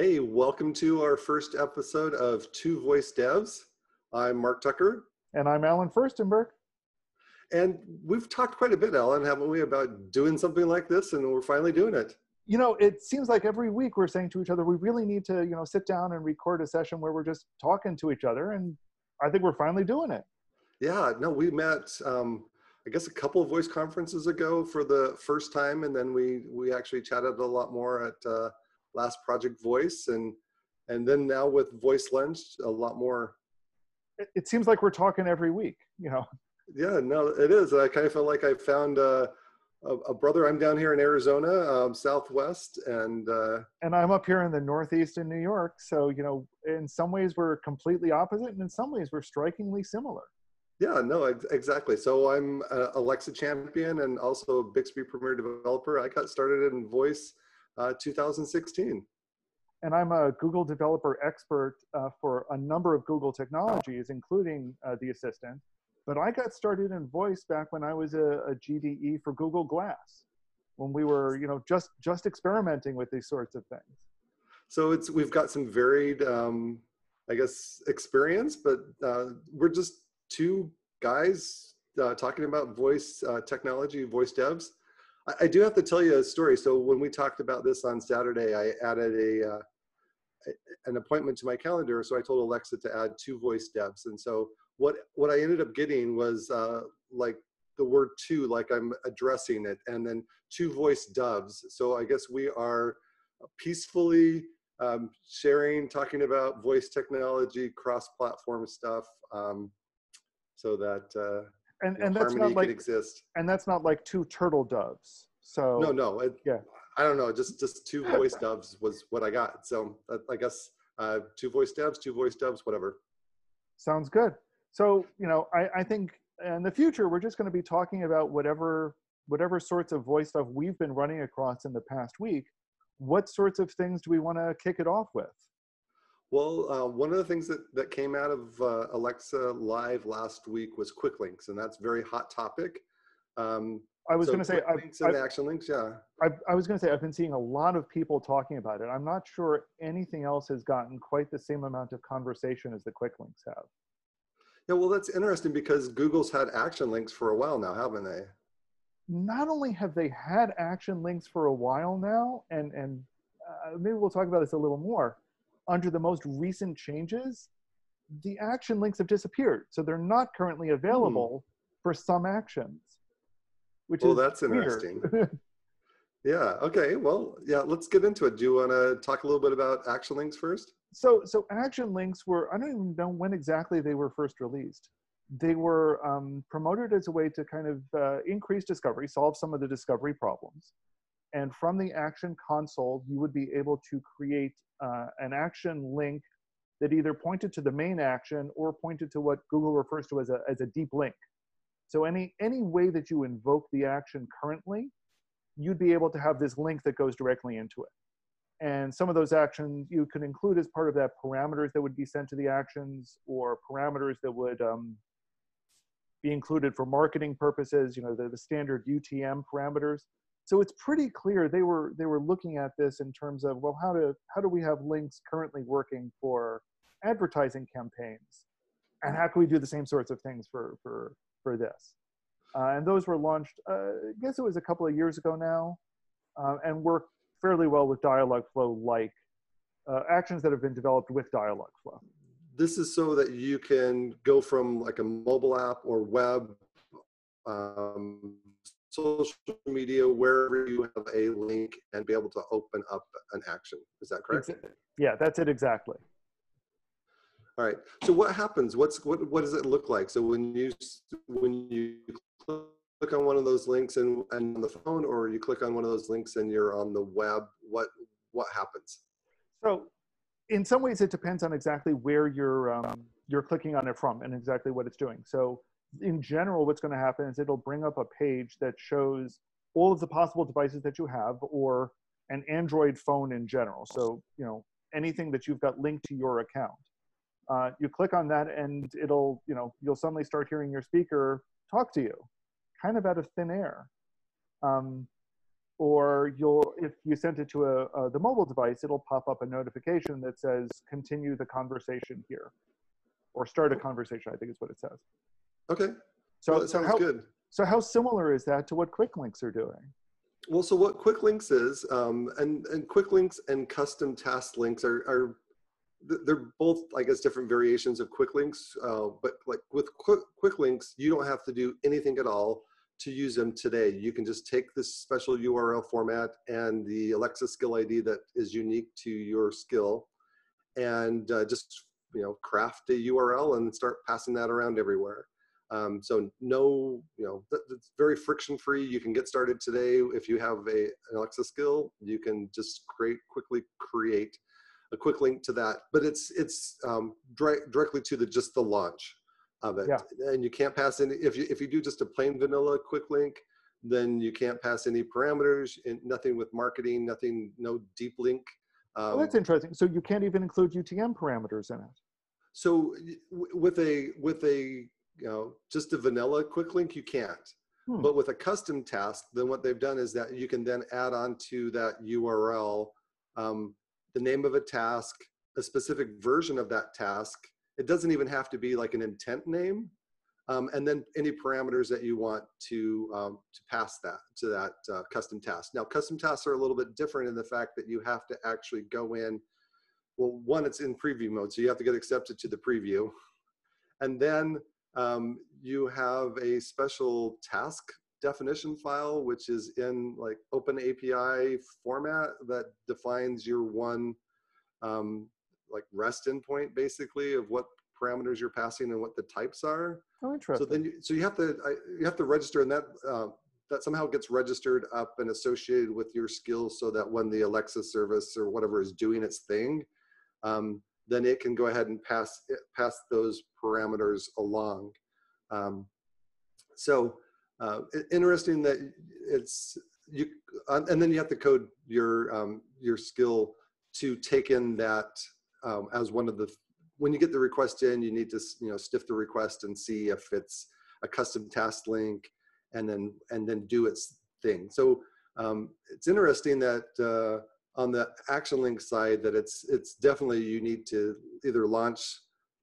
Hey, welcome to our first episode of Two Voice Devs. I'm Mark Tucker. And I'm Allen Firstenberg. And we've talked quite a bit, Allen, haven't we, about doing something like this, and we're finally doing it. You know, it seems like every week we're saying to each other, we really need to, you know, sit down and record a session where we're just talking to each other. And I think we're finally doing it. Yeah, no, we met, um, I guess, a couple of voice conferences ago for the first time, and then we we actually chatted a lot more at uh, last Project Voice, and and then now with Voice Lunch, a lot more. It, seems like we're talking every week. You know. Yeah, no, it is. I kind of feel like I found uh, a, a, brother. I'm down here in Arizona, um, Southwest, and uh, and I'm up here in the Northeast in New York. So you know, in some ways we're completely opposite, and in some ways we're strikingly similar. Yeah, no, ex- exactly. So I'm a Alexa champion and also a Bixby Premier developer. I got started in voice uh, 2016. And I'm a Google developer expert uh, for a number of Google technologies, including uh, the Assistant. But I got started in voice back when I was a, a GDE for Google Glass, when we were, you know, just just experimenting with these sorts of things. So it's we've got some varied, um, I guess, experience, but uh, we're just two guys uh, talking about voice uh, technology, voice devs. I, I, do have to tell you a story. So when we talked about this on Saturday, I added a, uh, an appointment to my calendar. So I told Alexa to add two voice devs. And so what, what I ended up getting was uh, like the word two, like I'm addressing it, and then two voice doves. So I guess we are peacefully um, sharing, talking about voice technology, cross-platform stuff. Um, so that uh, and and that's not like exist. And that's not like two turtle doves. So no, no, it, yeah. I don't know. Just just two voice doves was what I got. So uh, I guess uh, two voice doves, two voice doves, whatever. Sounds good. So you know, I I think in the future we're just going to be talking about whatever whatever sorts of voice stuff we've been running across in the past week. What sorts of things do we want to kick it off with? Well, uh, one of the things that, that came out of uh, Alexa Live last week was quick links, and that's a very hot topic. Um, I was so going to say, links and action links, yeah. I, I was going to say, I've been seeing a lot of people talking about it. I'm not sure anything else has gotten quite the same amount of conversation as the quick links have. Yeah, well, that's interesting because Google's had action links for a while now, haven't they? Not only have they had action links for a while now, and and uh, maybe we'll talk about this a little more under the most recent changes, the action links have disappeared. So they're not currently hmm. available hmm. for some actions. Which well, is that's weird. interesting. yeah. Okay. Well, yeah. Let's get into it. Do you want to talk a little bit about action links first? So, so action links were. I don't even know when exactly they were first released. They were um, promoted as a way to kind of uh, increase discovery, solve some of the discovery problems, and from the action console, you would be able to create uh, an action link that either pointed to the main action or pointed to what Google refers to as a, as a deep link. So any, any way that you invoke the action currently, you'd be able to have this link that goes directly into it. And some of those actions you could include as part of that parameters that would be sent to the actions or parameters that would um, be included for marketing purposes, you know, the, the standard UTM parameters. So it's pretty clear they were they were looking at this in terms of well how do how do we have links currently working for advertising campaigns, and how can we do the same sorts of things for for for this? Uh, and those were launched. Uh, I guess it was a couple of years ago now, uh, and work fairly well with Dialogflow like uh, actions that have been developed with Dialogflow. This is so that you can go from like a mobile app or web um, social media wherever you have a link and be able to open up an action. Is that correct? Yeah, that's it exactly. All right. So what happens? What's what? What does it look like? So when you when you click on one of those links and, and on the phone, or you click on one of those links and you're on the web, what what happens? So, in some ways, it depends on exactly where you're um, you're clicking on it from and exactly what it's doing. So in general, what's going to happen is it'll bring up a page that shows all of the possible devices that you have or an Android phone in general. So, you know, anything that you've got linked to your account. Uh, you click on that and it'll, you know, you'll suddenly start hearing your speaker talk to you, kind of out of thin air. Um, or you'll if you sent it to a, a, the mobile device it'll pop up a notification that says continue the conversation here or start a conversation i think is what it says okay so well, that sounds how, good so how similar is that to what quick links are doing well so what quick links is um, and and quick links and custom task links are, are they're both i guess different variations of quick links uh, but like with quick, quick links you don't have to do anything at all to use them today. You can just take this special URL format and the Alexa skill ID that is unique to your skill and uh, just you know craft a URL and start passing that around everywhere. Um, so no, you know, it's very friction free. You can get started today. If you have a, an Alexa skill, you can just create quickly create a quick link to that. But it's it's um, directly to the just the launch of it. Yeah. And you can't pass any, if you, if you do just a plain vanilla quick link, then you can't pass any parameters and nothing with marketing, nothing, no deep link. Um, well, that's interesting. So you can't even include UTM parameters in it. So with a, with a, you know, just a vanilla quick link, you can't. Hmm. But with a custom task, then what they've done is that you can then add on to that URL um, the name of a task, a specific version of that task, it doesn't even have to be like an intent name. Um, and then any parameters that you want to um, to pass that to that uh, custom task. Now, custom tasks are a little bit different in the fact that you have to actually go in. Well, one, it's in preview mode, so you have to get accepted to the preview, and then um, you have a special task definition file, which is in like Open API format that defines your one um, like REST endpoint basically of what parameters you're passing and what the types are. Oh, interesting. So then you, so you have to you have to register and that uh, that somehow gets registered up and associated with your skills so that when the Alexa service or whatever is doing its thing, um, then it can go ahead and pass pass those parameters along. Um, so uh, interesting that it's you, and then you have to code your um, your skill to take in that um, as one of the when you get the request in, you need to you know stiff the request and see if it's a custom task link, and then and then do its thing. So um, it's interesting that uh, on the action link side that it's it's definitely you need to either launch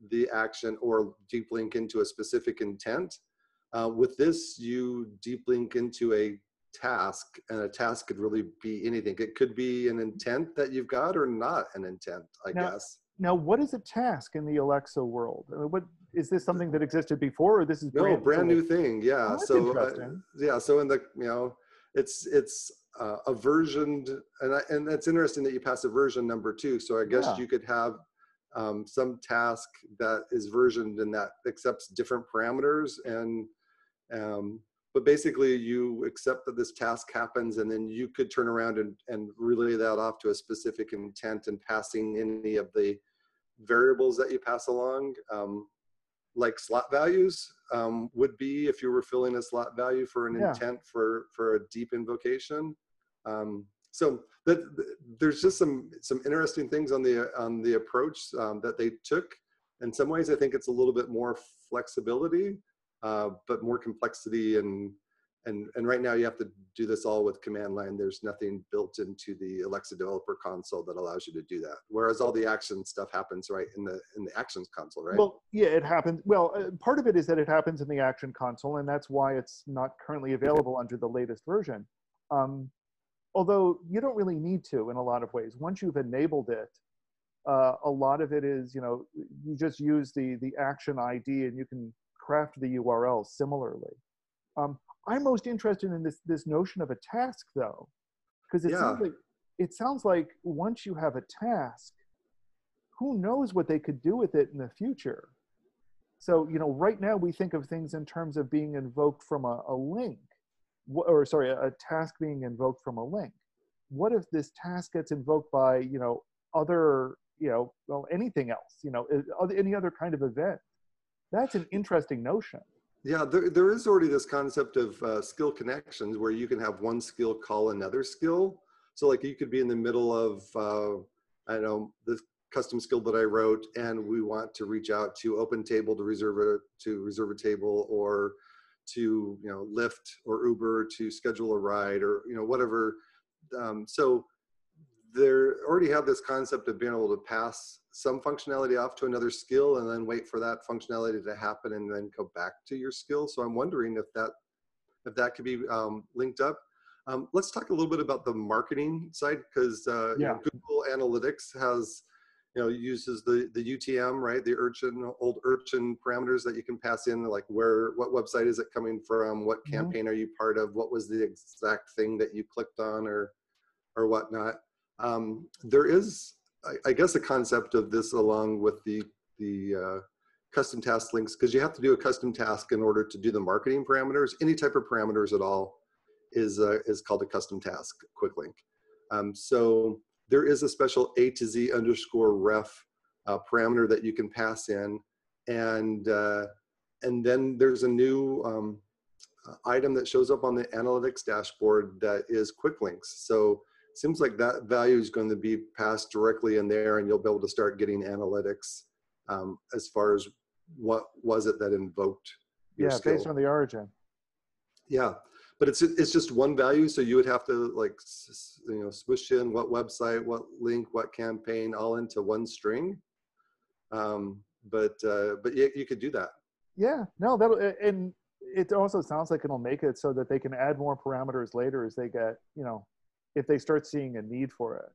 the action or deep link into a specific intent. Uh, with this, you deep link into a task, and a task could really be anything. It could be an intent that you've got or not an intent, I now, guess. Now, what is a task in the Alexa world? I mean, what is this something that existed before, or this is no brand, brand new thing? Yeah. Oh, so uh, yeah. So in the you know, it's it's uh, a versioned, and I, and it's interesting that you pass a version number two. So I guess yeah. you could have um, some task that is versioned and that accepts different parameters and um, but basically you accept that this task happens and then you could turn around and, and relay that off to a specific intent and passing any of the variables that you pass along um, like slot values um, would be if you were filling a slot value for an yeah. intent for for a deep invocation um, so there's just some some interesting things on the on the approach um, that they took. In some ways i think it's a little bit more flexibility uh, but more complexity and and and right now you have to do this all with command line. There's nothing built into the alexa developer console that allows you to do that. Whereas all the action stuff happens right in the in the actions console right? Well yeah it happens. Well uh, part of it is that it happens in the action console and that's why it's not currently available under the latest version. Um, although you don't really need to in a lot of ways once you've enabled it uh, a lot of it is you know you just use the the action id and you can craft the URL similarly. Um, I'm most interested in this this notion of a task though, because it yeah. sounds like it sounds like once you have a task, who knows what they could do with it in the future. So you know, right now we think of things in terms of being invoked from a, a link, or sorry, a, task being invoked from a link. What if this task gets invoked by you know other you know well anything else you know any other kind of event that's an interesting notion. Yeah, there, there is already this concept of uh, skill connections where you can have one skill call another skill. So like you could be in the middle of, uh, I know, the custom skill that I wrote and we want to reach out to OpenTable to reserve a, to reserve a table or to you know Lyft or Uber to schedule a ride or you know whatever. Um, so they already have this concept of being able to pass some functionality off to another skill and then wait for that functionality to happen and then go back to your skill. So I'm wondering if that if that could be um, linked up. Um, let's talk a little bit about the marketing side because uh, yeah. you know, Google Analytics has you know uses the the UTM right? The urchin old urchin parameters that you can pass in like where what website is it coming from? What mm-hmm. campaign mm-hmm. are you part of? What was the exact thing that you clicked on or or whatnot? Um, there is I, I, guess a concept of this along with the the uh, custom task links because you have to do a custom task in order to do the marketing parameters. Any type of parameters at all is uh, is called a custom task quick link. Um, so there is a special A to Z underscore ref uh, parameter that you can pass in. And, uh, and then there's a new um, uh, item that shows up on the analytics dashboard that is quick links. So it seems like that value is going to be passed directly in there and you'll be able to start getting analytics um, as far as what was it that invoked yeah skill. based on the origin yeah but it's it's just one value. So you would have to like you know swish in what website what link what campaign all into one string. Um, but uh, but yeah, you could do that. Yeah. No that and it also sounds like it'll make it so that they can add more parameters later as they get you know if they start seeing a need for it.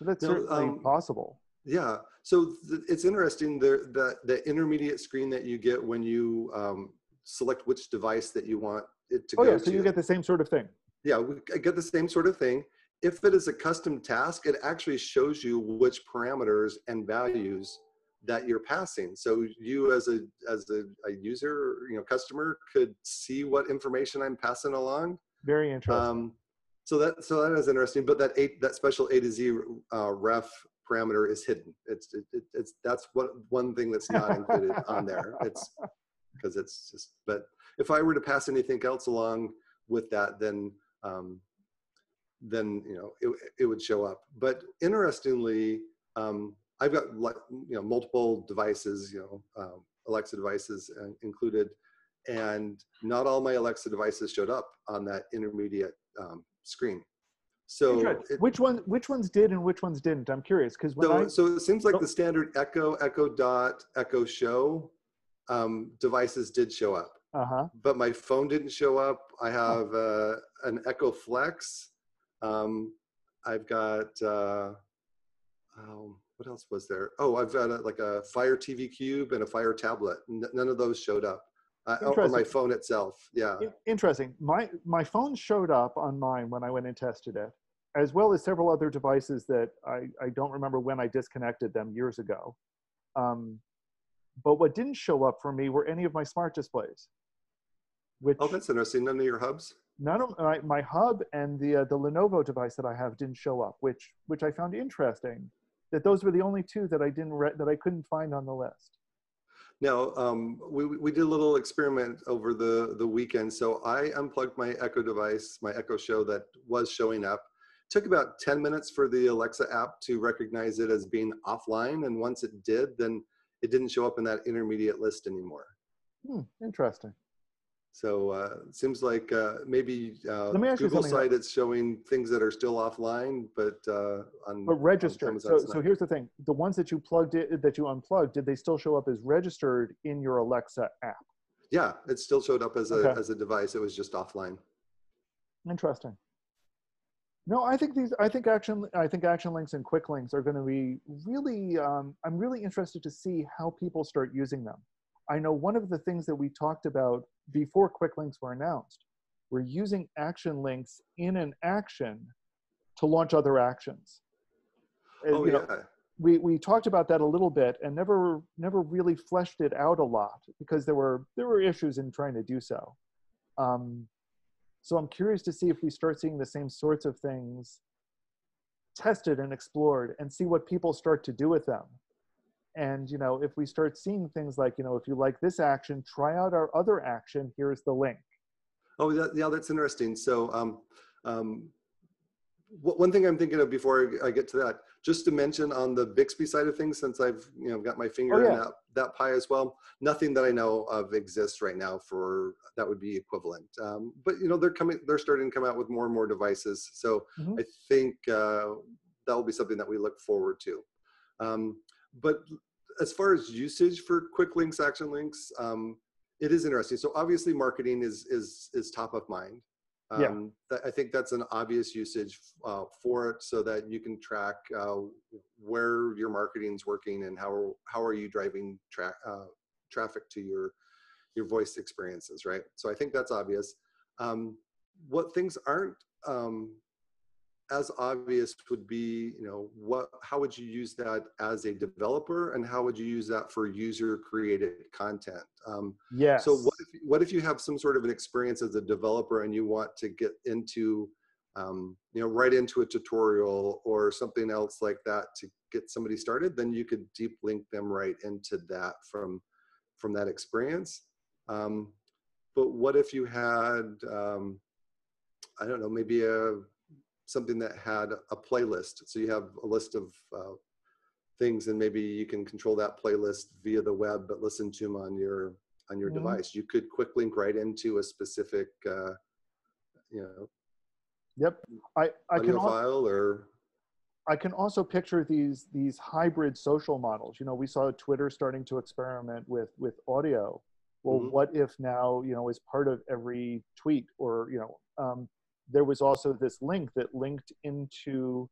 That's no, certainly um, possible. yeah. So th- it's interesting the, the the intermediate screen that you get when you um, select which device that you want it to oh, go yeah, so to. you get the same sort of thing. Yeah, we get the same sort of thing. If it is a custom task, it actually shows you which parameters and values that you're passing. So you as a as a, a user, you know, customer could see what information I'm passing along. Very interesting. Um, so that so that is interesting. But that eight that special A to Z uh, ref parameter is hidden. It's it, it, it's that's what one thing that's not included on there. It's because it's just but if I were to pass anything else along with that, then um, then you know it, it would show up. But interestingly, um, I've got you know multiple devices, you know um, Alexa devices uh, included, and not all my Alexa devices showed up on that intermediate um, screen. So it, which one which ones did and which ones didn't? I'm curious because so, I, so it seems like oh. the standard Echo, Echo Dot, Echo Show um, devices did show up. Uh-huh. But my phone didn't show up. I have uh, an Echo Flex. Um, I've got uh, um, what else was there? Oh, I've got a, like a Fire TV Cube and a Fire tablet. N- none of those showed up. Uh, on my phone itself. Yeah. Interesting. My my phone showed up on mine when I went and tested it, as well as several other devices that I, I don't remember when I disconnected them years ago. Um, but what didn't show up for me were any of my smart displays. Which oh, that's interesting. None of your hubs. None of my, my hub and the uh, the Lenovo device that I have didn't show up, which which I found interesting. That those were the only two that I didn't re- that I couldn't find on the list. Now, um, we, we did a little experiment over the, the weekend. So I unplugged my Echo device, my Echo Show that was showing up. It took about 10 minutes for the Alexa app to recognize it as being offline. And once it did, then it didn't show up in that intermediate list anymore. Hmm, interesting. So uh, it seems like uh, maybe uh, Google site is showing things that are still offline, but uh, on but registered. On so so here's the thing: the ones that you plugged in, that you unplugged, did they still show up as registered in your Alexa app? Yeah, it still showed up as a okay. as a device. It was just offline. Interesting. No, I think these. I think action. I think action links and quick links are going to be really. Um, I'm really interested to see how people start using them. I know one of the things that we talked about before quick links were announced, we're using action links in an action to launch other actions. Oh, you yeah. Know, we, we talked about that a little bit and never never really fleshed it out a lot because there were there were issues in trying to do so. Um, so I'm curious to see if we start seeing the same sorts of things tested and explored and see what people start to do with them and you know if we start seeing things like you know if you like this action try out our other action here's the link oh that, yeah that's interesting so um, um, one thing i'm thinking of before i get to that just to mention on the Bixby side of things, since I've you know got my finger Oh, yeah. in that, that pie as well, nothing that I know of exists right now for that would be equivalent. Um, but you know they're coming, they're starting to come out with more and more devices. So Mhm. I think uh, that will be something that we look forward to. Um, but as far as usage for quick links, action links, um, it is interesting. So obviously, marketing is is is top of mind. Um, Yeah. th- I think that's an obvious usage uh, for it, so that you can track uh, where your marketing's working and how how are you driving tra- uh, traffic to your your voice experiences, right? So I think that's obvious. Um, what things aren't um, as obvious would be, you know, what how would you use that as a developer, and how would you use that for user created content? Um, Yes. so what if, what if you have some sort of an experience as a developer and you want to get into, um, you know, right into a tutorial or something else like that to get somebody started? Then you could deep link them right into that from from that experience. Um, but what if you had, um, I don't know, maybe a something that had a playlist. So you have a list of uh, things, and maybe you can control that playlist via the web, but listen to them on your on your Mhm. device. You could quick link right into a specific, uh, you know, Yep. I, I can file or I can also picture these these hybrid social models. You know, we saw Twitter starting to experiment with with audio. Well, Mhm. what if now you know as part of every tweet or you know um, there was also this link that linked into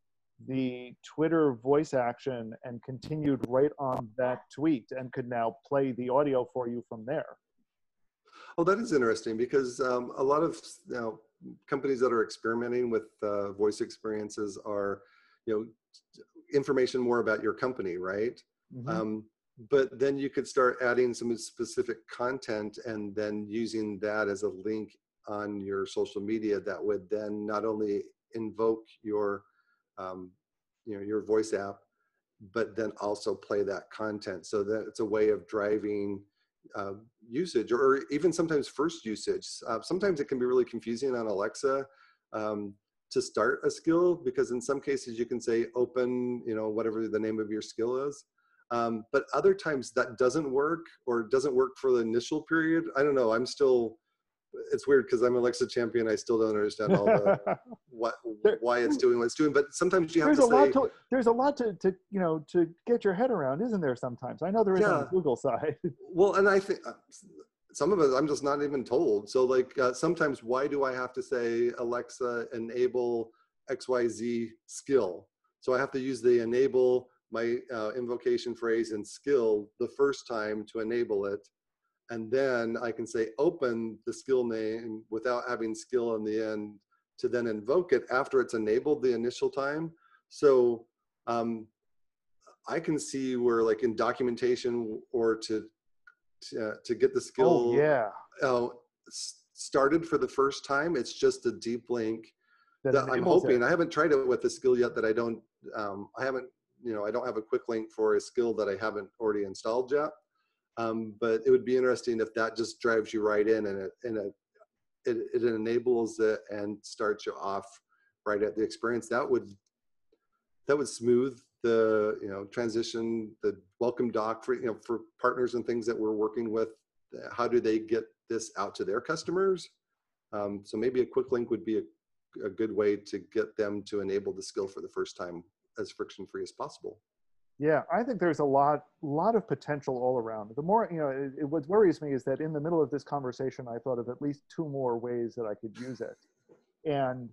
the Twitter voice action and continued right on that tweet and could now play the audio for you from there. Oh, that is interesting because um, a lot of you know, companies that are experimenting with uh, voice experiences are, you know, information more about your company, right? Mhm. Um, but then you could start adding some specific content and then using that as a link on your social media that would then not only invoke your, um, you know, your voice app, but then also play that content. So that it's a way of driving uh, usage or even sometimes first usage. Uh, sometimes it can be really confusing on Alexa um, to start a skill because in some cases you can say open, you know, whatever the name of your skill is. Um, but other times that doesn't work or doesn't work for the initial period. I don't know. I'm still, it's weird because I'm Alexa champion. I still don't understand all the what There- why it's doing what it's doing. But sometimes you have there's to a lot to there's a lot to, to you know to get your head around, isn't there? Sometimes I know there is on the Google side. well, and I think uh, some of it I'm just not even told. So like uh, sometimes why do I have to say Alexa enable XYZ skill? So I have to use the enable my uh, invocation phrase and skill the first time to enable it. And then I can say open the skill name without having skill in the end to then invoke it after it's enabled the initial time. So um, I can see where like in documentation or to to, uh, to get the skill oh yeah, uh, started for the first time, it's just a deep link that that I'm enables it. hoping. I haven't tried it with a skill yet that I don't. Um, I haven't. You know, I don't have a quick link for a skill that I haven't already installed yet. Um, but it would be interesting if that just drives you right in and it and it, it it enables it and starts you off right at the experience. That would that would smooth the you know transition, the welcome doc for you know for partners and things that we're working with. How do they get this out to their customers? Um, so maybe a quick link would be a, a good way to get them to enable the skill for the first time as friction free as possible. Yeah, I think there's a lot, lot of potential all around. The more, you know, it, it, what worries me is that in the middle of this conversation, I thought of at least two more ways that I could use it, and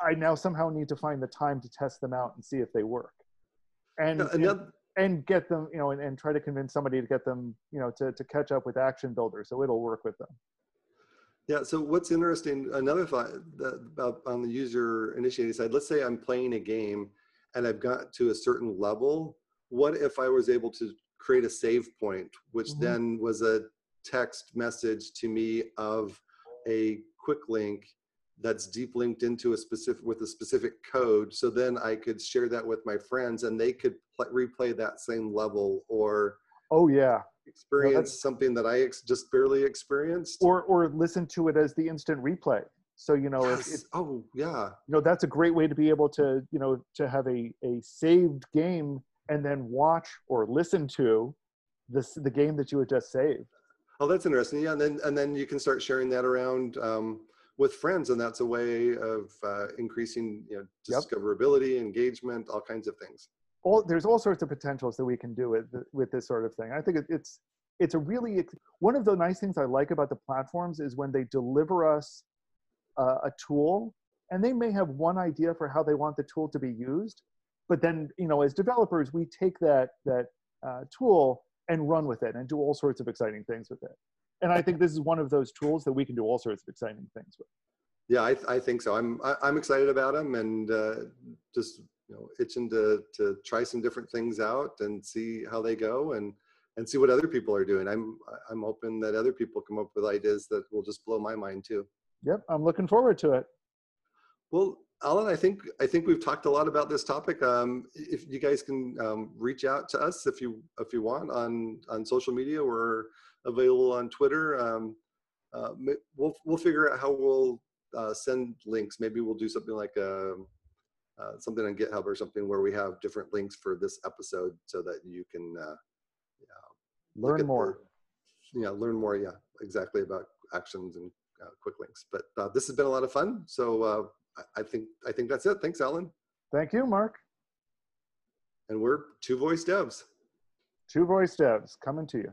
I now somehow need to find the time to test them out and see if they work, and Now, and, and get them, you know, and, and try to convince somebody to get them, you know, to to catch up with Action Builder so it'll work with them. Yeah. So what's interesting, another thought that, about on the user initiated side. Let's say I'm playing a game and I've got to a certain level. What if I was able to create a save point, which Mhm. then was a text message to me of a quick link that's deep linked into a specific with a specific code. So then I could share that with my friends and they could pl- replay that same level or Oh yeah, experience something that I ex- just barely experienced. or or listen to it as the instant replay. So you know, yes. if, if, oh yeah, you know that's a great way to be able to you know to have a a saved game and then watch or listen to this the game that you had just saved. Oh, that's interesting. Yeah, and then and then you can start sharing that around um, with friends, and that's a way of uh, increasing you know Yep. discoverability, engagement, all kinds of things. all there's all sorts of potentials that we can do with with this sort of thing. I think it, it's it's a really ex- one of the nice things I like about the platforms is when they deliver us uh, a tool, and they may have one idea for how they want the tool to be used, but then you know as developers we take that that uh, tool and run with it and do all sorts of exciting things with it. And I think this is one of those tools that we can do all sorts of exciting things with. Yeah, I, I think so. I'm I, I'm excited about them, and uh, just you know itching to to try some different things out and see how they go, and and see what other people are doing. I'm I'm hoping that other people come up with ideas that will just blow my mind too. Yep, I'm looking forward to it. Well, Allen, I think I think we've talked a lot about this topic. Um, if you guys can um, reach out to us if you if you want on on social media, we're available on Twitter. Um, uh, we'll we'll figure out how we'll uh, send links. Maybe we'll do something like a, uh, something on GitHub or something where we have different links for this episode so that you can uh, Learn more. The, yeah, learn more. Yeah, exactly about actions and uh, quick links. But uh, this has been a lot of fun. So uh, I think I think that's it. Thanks, Allen. Thank you, Mark. And we're two voice devs. Two voice devs coming to you.